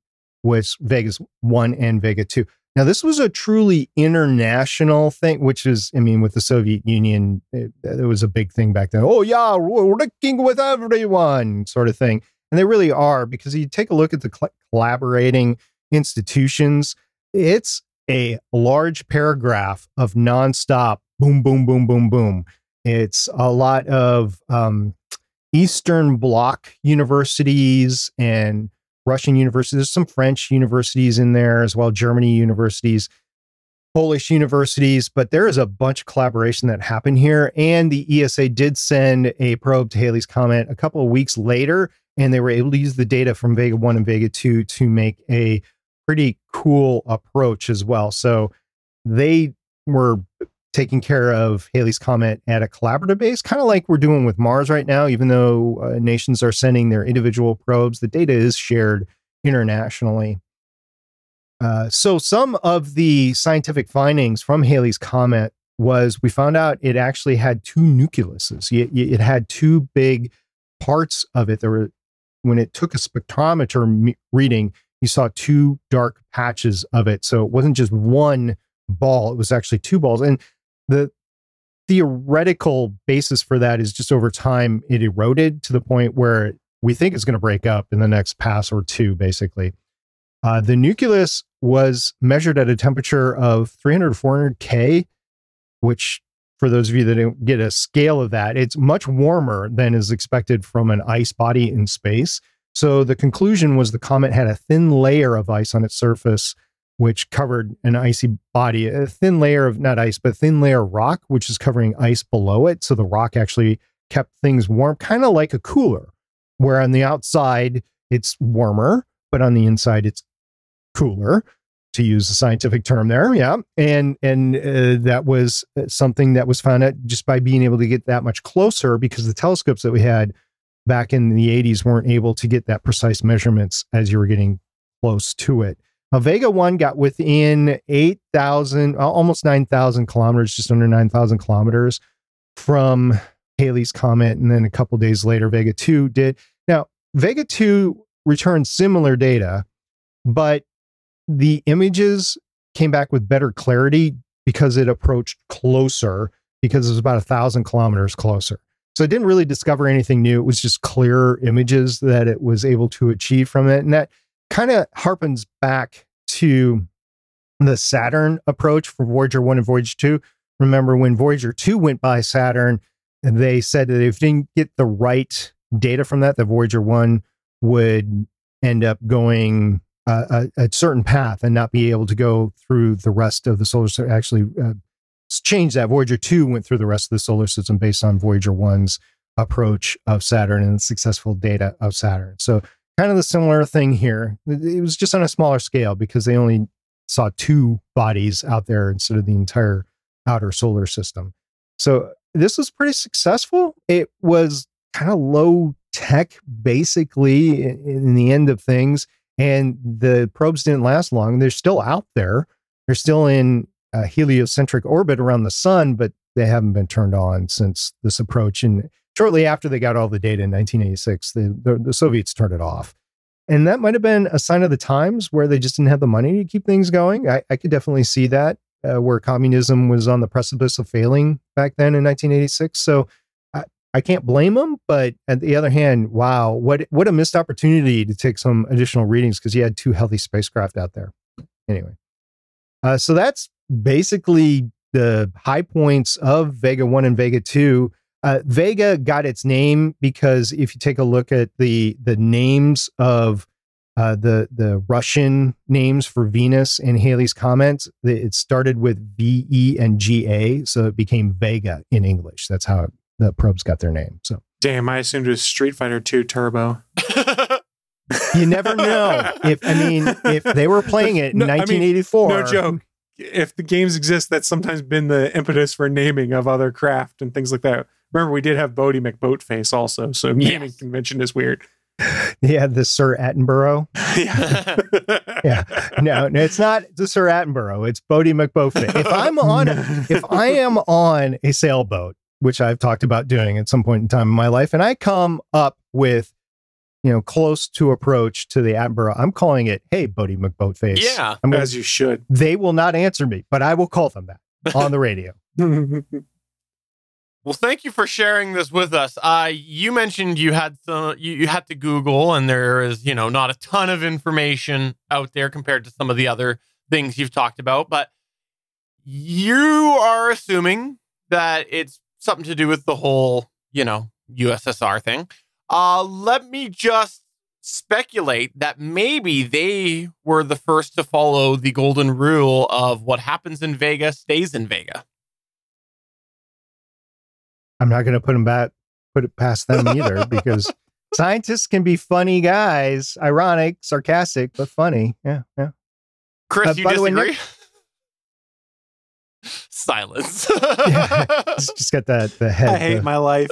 was Vega's 1 and Vega 2. Now, this was a truly international thing, which is, I mean, with the Soviet Union, it, it was a big thing back then. Oh, yeah, we're working with everyone, sort of thing. And they really are, because you take a look at the cl- collaborating institutions, it's a large paragraph of nonstop boom, boom, boom, boom, boom. It's a lot of um, Eastern Bloc universities and Russian universities. There's some French universities in there as well, Germany universities, Polish universities, but there is a bunch of collaboration that happened here. And the ESA did send a probe to Halley's Comet a couple of weeks later, and they were able to use the data from Vega 1 and Vega 2 to make a pretty cool approach as well. So they were taking care of Halley's Comet at a collaborative base, kind of like we're doing with Mars right now, even though uh, nations are sending their individual probes, the data is shared internationally. Uh, so, some of the scientific findings from Halley's Comet was we found out it actually had two nucleuses. It, it had two big parts of it. There were, when it took a spectrometer reading, you saw two dark patches of it. So it wasn't just one ball, it was actually two balls. And the theoretical basis for that is just over time it eroded to the point where we think it's going to break up in the next pass or two, basically. Uh, the nucleus was measured at a temperature of 300 400 K, which, for those of you that don't get a scale of that, it's much warmer than is expected from an ice body in space. So the conclusion was the comet had a thin layer of ice on its surface, which covered an icy body, a thin layer of not ice, but thin layer rock, which is covering ice below it. So the rock actually kept things warm, kind of like a cooler, where on the outside it's warmer, but on the inside it's cooler to use the scientific term there yeah and and uh, that was uh, something that was found out just by being able to get that much closer because the telescopes that we had back in the 80s weren't able to get that precise measurements as you were getting close to it Vega 1 got within 8,000, uh, almost 9,000 kilometers, just under 9,000 kilometers from Halley's Comet. And then a couple days later, Vega 2 did. Now, Vega 2 returned similar data, but the images came back with better clarity because it approached closer because it was about a thousand kilometers closer. So it didn't really discover anything new. It was just clearer images that it was able to achieve from it. And that kind of harpens back to the Saturn approach for Voyager 1 and Voyager 2. Remember when Voyager 2 went by Saturn, they said that if they didn't get the right data from that, the Voyager 1 would end up going a, a, certain path and not be able to go through the rest of the solar system. Actually, uh, change that. Voyager 2 went through the rest of the solar system based on Voyager 1's approach of Saturn and successful data of Saturn. So, kind of the similar thing here. It was just on a smaller scale because they only saw two bodies out there instead of the entire outer solar system. So, this was pretty successful. It was kind of low tech, basically, in, in the end of things and the probes didn't last long. They're still out there. They're still in a heliocentric orbit around the sun, but they haven't been turned on since this approach. And shortly after they got all the data in 1986, the, the, the Soviets turned it off. And that might have been a sign of the times where they just didn't have the money to keep things going. I, I could definitely see that, uh, where communism was on the precipice of failing back then in 1986. So I I can't blame them, but at the other hand, wow, what what a missed opportunity to take some additional readings because you had two healthy spacecraft out there. Anyway, uh, so that's basically the high points of Vega One and Vega Two. Uh, Vega got its name because if you take a look at the the names of uh, the the Russian names for Venus and Halley's Comet, it started with V E and G A, so it became Vega in English. That's how it the probes got their name. So damn, I assumed it was Street Fighter Two Turbo. you never know. If I mean, if they were playing it in no, 1984, I mean, no joke. If the games exist, that's sometimes been the impetus for naming of other craft and things like that. Remember, we did have Boaty McBoatface also, so naming yes. convention is weird. Yeah, the Sir Attenborough. yeah. yeah. No, no, it's not the Sir Attenborough. It's Boaty McBoatface. If I'm on, if I am on a sailboat which I've talked about doing at some point in time in my life, and I come up with, you know, close to approach to the Attenborough. I'm calling it, "Hey, Boaty McBoatface." Yeah, I'm as you should. They will not answer me, but I will call them that on the radio. well, thank you for sharing this with us. Uh, you mentioned you had some, you, you had to Google, and there is, you know, not a ton of information out there compared to some of the other things you've talked about, but you are assuming that it's something to do with the whole, you know, USSR thing. Uh, let me just speculate that maybe they were the first to follow the golden rule of what happens in Vega stays in Vega. I'm not going to put them back, put it past them either, because scientists can be funny guys, ironic, sarcastic, but funny. Yeah, yeah. Chris, uh, you disagree? Way, Silence. Yeah. Just got that the head. I hate the- my life.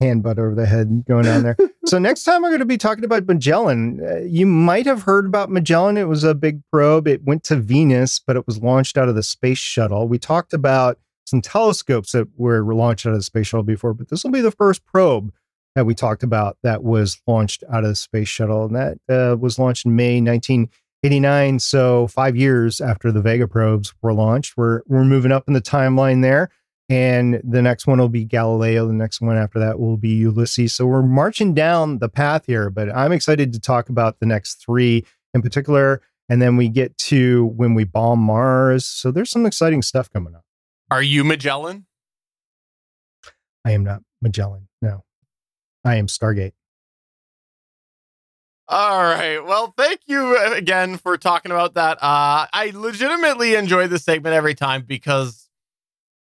hand butt over the head going on there. so next time we're going to be talking about Magellan. Uh, you might have heard about Magellan. It was a big probe. It went to Venus, but it was launched out of the space shuttle. We talked about some telescopes that were launched out of the space shuttle before, but this will be the first probe that we talked about that was launched out of the space shuttle, and that uh, was launched in May 1989. So five years after the Vega probes were launched, we're we're moving up in the timeline there and the next one will be Galileo. The next one after that will be Ulysses. So we're marching down the path here, but I'm excited to talk about the next three in particular. And then we get to when we bomb Mars. So there's some exciting stuff coming up. Are you Magellan? I am not Magellan. No, I am Stargate. All right. Well, thank you again for talking about that. Uh, I legitimately enjoy this segment every time because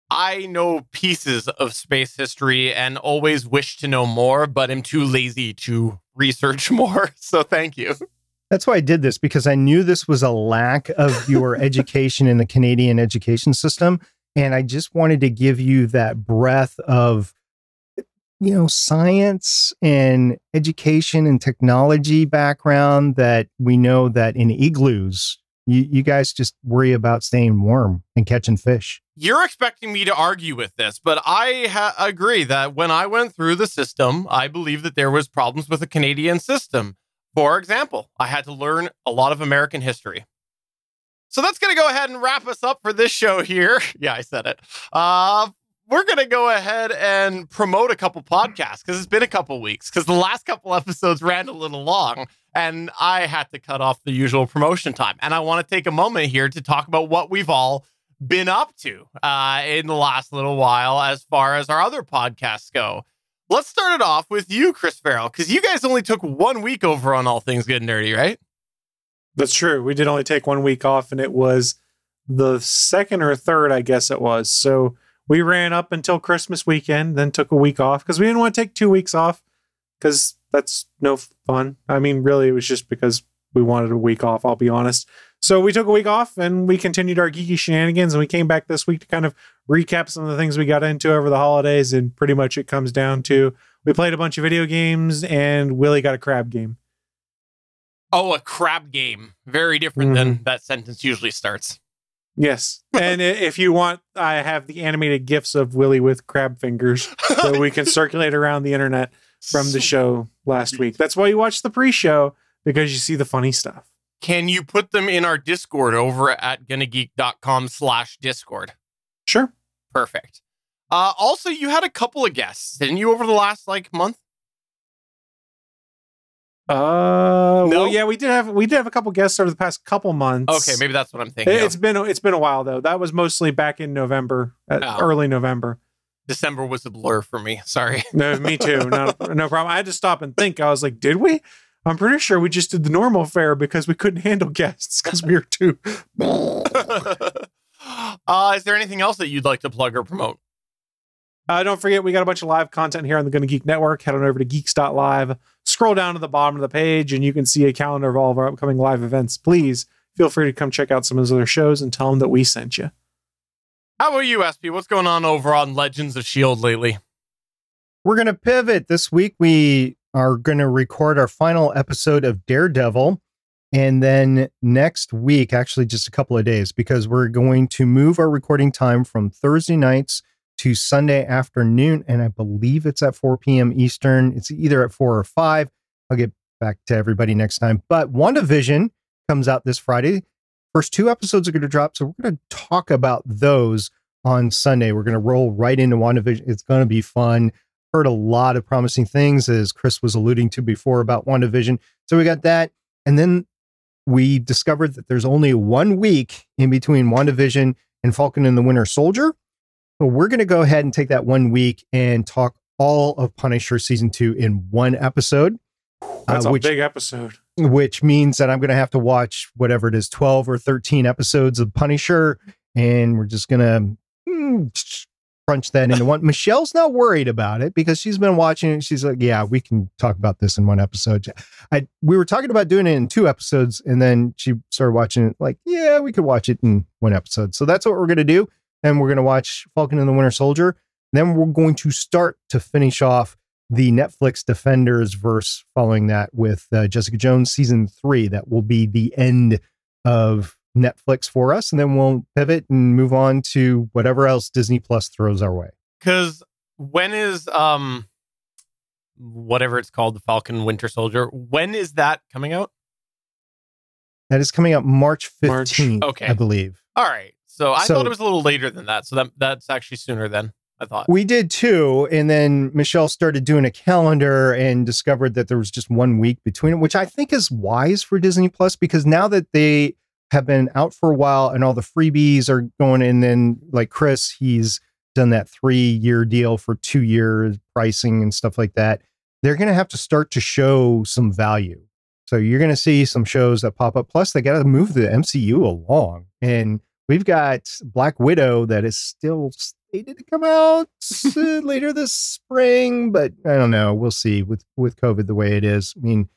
I know pieces of space history and always wish to know more, but am too lazy to research more. So thank you. That's why I did this because I knew this was a lack of your education in the Canadian education system. And I just wanted to give you that breadth of, you know, science and education and technology background that we know that in igloos, you, you guys just worry about staying warm and catching fish. You're expecting me to argue with this, but I ha- agree that when I went through the system, I believe that there was problems with the Canadian system. For example, I had to learn a lot of American history. So that's going to go ahead and wrap us up for this show here. Yeah, I said it. Uh, we're going to go ahead and promote a couple podcasts because it's been a couple weeks because the last couple episodes ran a little long and I had to cut off the usual promotion time. And I want to take a moment here to talk about what we've all been up to uh, in the last little while as far as our other podcasts go. Let's start it off with you, Chris Ferrell, because you guys only took one week over on All Things Good and Nerdy, right? That's true. We did only take one week off, and it was the second or third, I guess it was. So we ran up until Christmas weekend, then took a week off because we didn't want to take two weeks off because that's no fun. I mean, really, it was just because we wanted a week off, I'll be honest. So we took a week off and we continued our geeky shenanigans, and we came back this week to kind of recap some of the things we got into over the holidays. And pretty much it comes down to we played a bunch of video games, and Willie got a crab game. Oh, a crab game. Very different than that sentence usually starts. Yes. And if you want, I have the animated gifs of Willy with crab fingers that we can circulate around the internet from the show last week. That's why you watch the pre show because you see the funny stuff. Can you put them in our Discord over at gonnageek.com slash Discord? Sure. Perfect. Uh, also, you had a couple of guests, didn't you, over the last like month? Uh, No? well, yeah, we did have we did have a couple guests over the past couple months. Okay, maybe that's what I'm thinking. It- it's been it's been a while though. That was mostly back in November, uh, Oh. early November. December was a blur for me. Sorry. No, me too. No, no problem. I had to stop and think. I was like, did we? I'm pretty sure we just did the normal fare because we couldn't handle guests because we were too. uh, is there anything else that you'd like to plug or promote? Uh, don't forget, we got a bunch of live content here on the Gonna Geek Network. Head on over to geeks.live, scroll down to the bottom of the page, and you can see a calendar of all of our upcoming live events. Please feel free to come check out some of those other shows and tell them that we sent you. How about you, SP? What's going on over on Legends of S.H.I.E.L.D. Lately? We're going to pivot. This week, we are going to record our final episode of Daredevil. And then next week, actually, just a couple of days, because we're going to move our recording time from Thursday nights to Sunday afternoon. And I believe it's at 4 p.m. Eastern. It's either at 4 or 5. I'll get back to everybody next time. But WandaVision comes out this Friday. First two episodes are going to drop. So we're going to talk about those on Sunday. We're going to roll right into WandaVision. It's going to be fun heard a lot of promising things, as Chris was alluding to before about WandaVision. So we got that. And then we discovered that there's only one week in between WandaVision and Falcon and the Winter Soldier. So we're going to go ahead and take that one week and talk all of Punisher season two in one episode. That's uh, a which big episode. which means that I'm going to have to watch whatever it is, 12 or 13 episodes of Punisher. And we're just going to mm, crunch that into one. Michelle's not worried about it because she's been watching it. She's like, yeah, we can talk about this in one episode. I, we were talking about doing it in two episodes. And then she started watching it like, yeah, we could watch it in one episode. So that's what we're going to do. And we're going to watch Falcon and the Winter Soldier. Then we're going to start to finish off the Netflix Defenders verse following that with uh, Jessica Jones season three. That will be the end of Netflix for us. And then we'll pivot and move on to whatever else Disney Plus throws our way. Because when is um whatever it's called, the Falcon Winter Soldier, when is that coming out? That is coming out March March. 15th, Okay. I believe. All right. So I So- thought it was a little later than that. So that that's actually sooner than I thought. We did too. And then Michelle started doing a calendar and discovered that there was just one week between it, which I think is wise for Disney Plus because now that they have been out for a while and all the freebies are going in, then like Chris, he's done that three year deal for two years pricing and stuff like that. They're going to have to start to show some value. So you're going to see some shows that pop up. Plus, they got to move the MCU along. And we've got Black Widow that is still slated to come out uh, later this spring, but I don't know. We'll see with with COVID the way it is. I mean,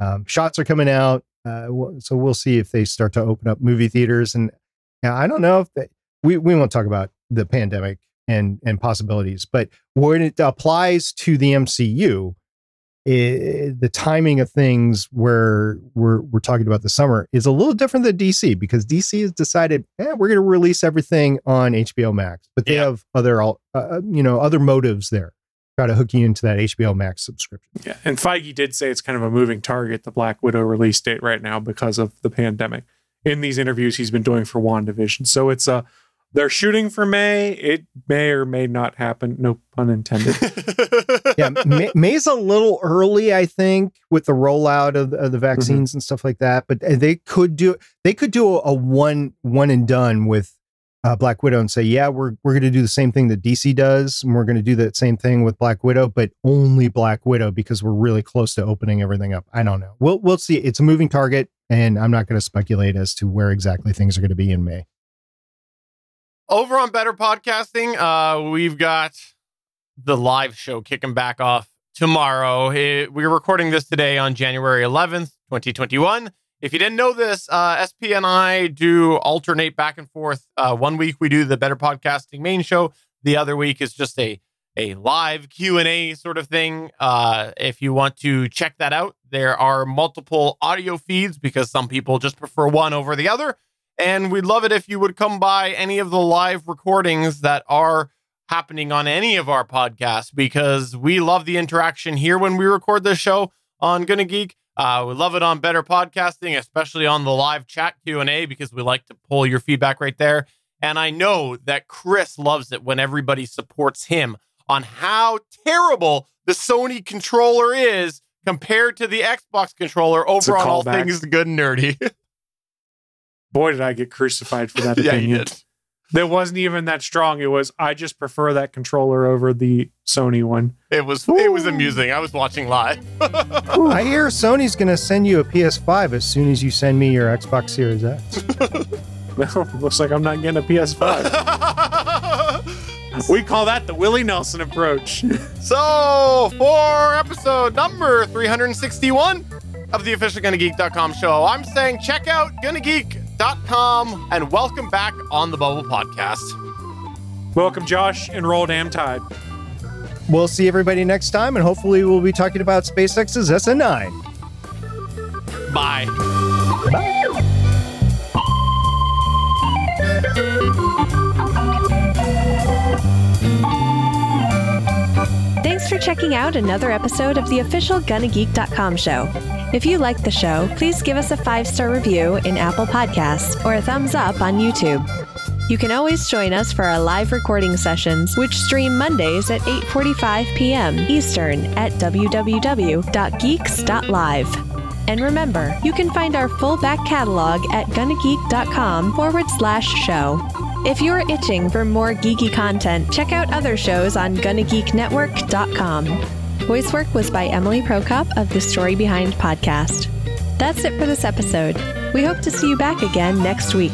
um, shots are coming out, uh, so we'll see if they start to open up movie theaters. And yeah, I don't know if they, we we won't talk about the pandemic and and possibilities, but when it applies to the MCU, eh, the timing of things where we're we're talking about the summer is a little different than DC because DC has decided, eh, we're going to release everything on HBO Max, but they Yeah. have other uh, you know other motives there, try to hook you into that HBO Max subscription. Yeah. And Feige did say it's kind of a moving target, the Black Widow release date right now because of the pandemic. In these interviews he's been doing for WandaVision. So it's a they're shooting for May. It may or may not happen. No pun intended. yeah, May, May's a little early, I think, with the rollout of, of the vaccines and stuff like that. But uh, they could do they could do a, a one one and done with uh, Black Widow and say, yeah, we're we're going to do the same thing that DC does, and we're going to do that same thing with Black Widow, but only Black Widow because we're really close to opening everything up. I don't know. We'll we'll see. It's a moving target, and I'm not going to speculate as to where exactly things are going to be in May. Over on Better Podcasting, uh, we've got the live show kicking back off tomorrow. It- we're recording this today on January 11th, 2021. If you didn't know this, uh, SP and I do alternate back and forth. Uh, one week we do the Better Podcasting main show. The other week is just a a live Q&A sort of thing. Uh, if you want to check that out, there are multiple audio feeds because some people just prefer one over the other. And we'd love it if you would come by any of the live recordings that are happening on any of our podcasts because we love the interaction here when we record this show on Gonna Geek. Uh, we love it on Better Podcasting, especially on the live chat Q&A because we like to pull your feedback right there. And I know that Chris loves it when everybody supports him on how terrible the Sony controller is compared to the Xbox controller over on All. Things Good and Nerdy. Boy, did I get crucified for that yeah, you opinion. did. That wasn't even that strong. It was I just prefer that controller over the Sony one. It was it was amusing. I was watching live. I hear Sony's going to send you a PS5 as soon as you send me your Xbox Series X. Well, looks like I'm not getting a PS5. we call that the Willie Nelson approach. so for episode number 361 of the official GonnaGeek.com show, I'm saying check out GonnaGeek.com and welcome back on the Bubble Podcast. Welcome, Josh, and roll damn tide. We'll see everybody next time, and hopefully, we'll be talking about SpaceX's SN9. Bye. Thanks for checking out another episode of the official GonnaGeek.com show. If you like the show, please give us a five star review in Apple Podcasts or a thumbs up on YouTube. You can always join us for our live recording sessions, which stream Mondays at 8:45 p.m. Eastern at www.geeks.live. And remember, you can find our full back catalog at gonnageek.com forward slash show. If you're itching for more geeky content, check out other shows on GonnaGeekNetwork.com. Voice work was by Emily Prokop of the Story Behind podcast. That's it for this episode. We hope to see you back again next week.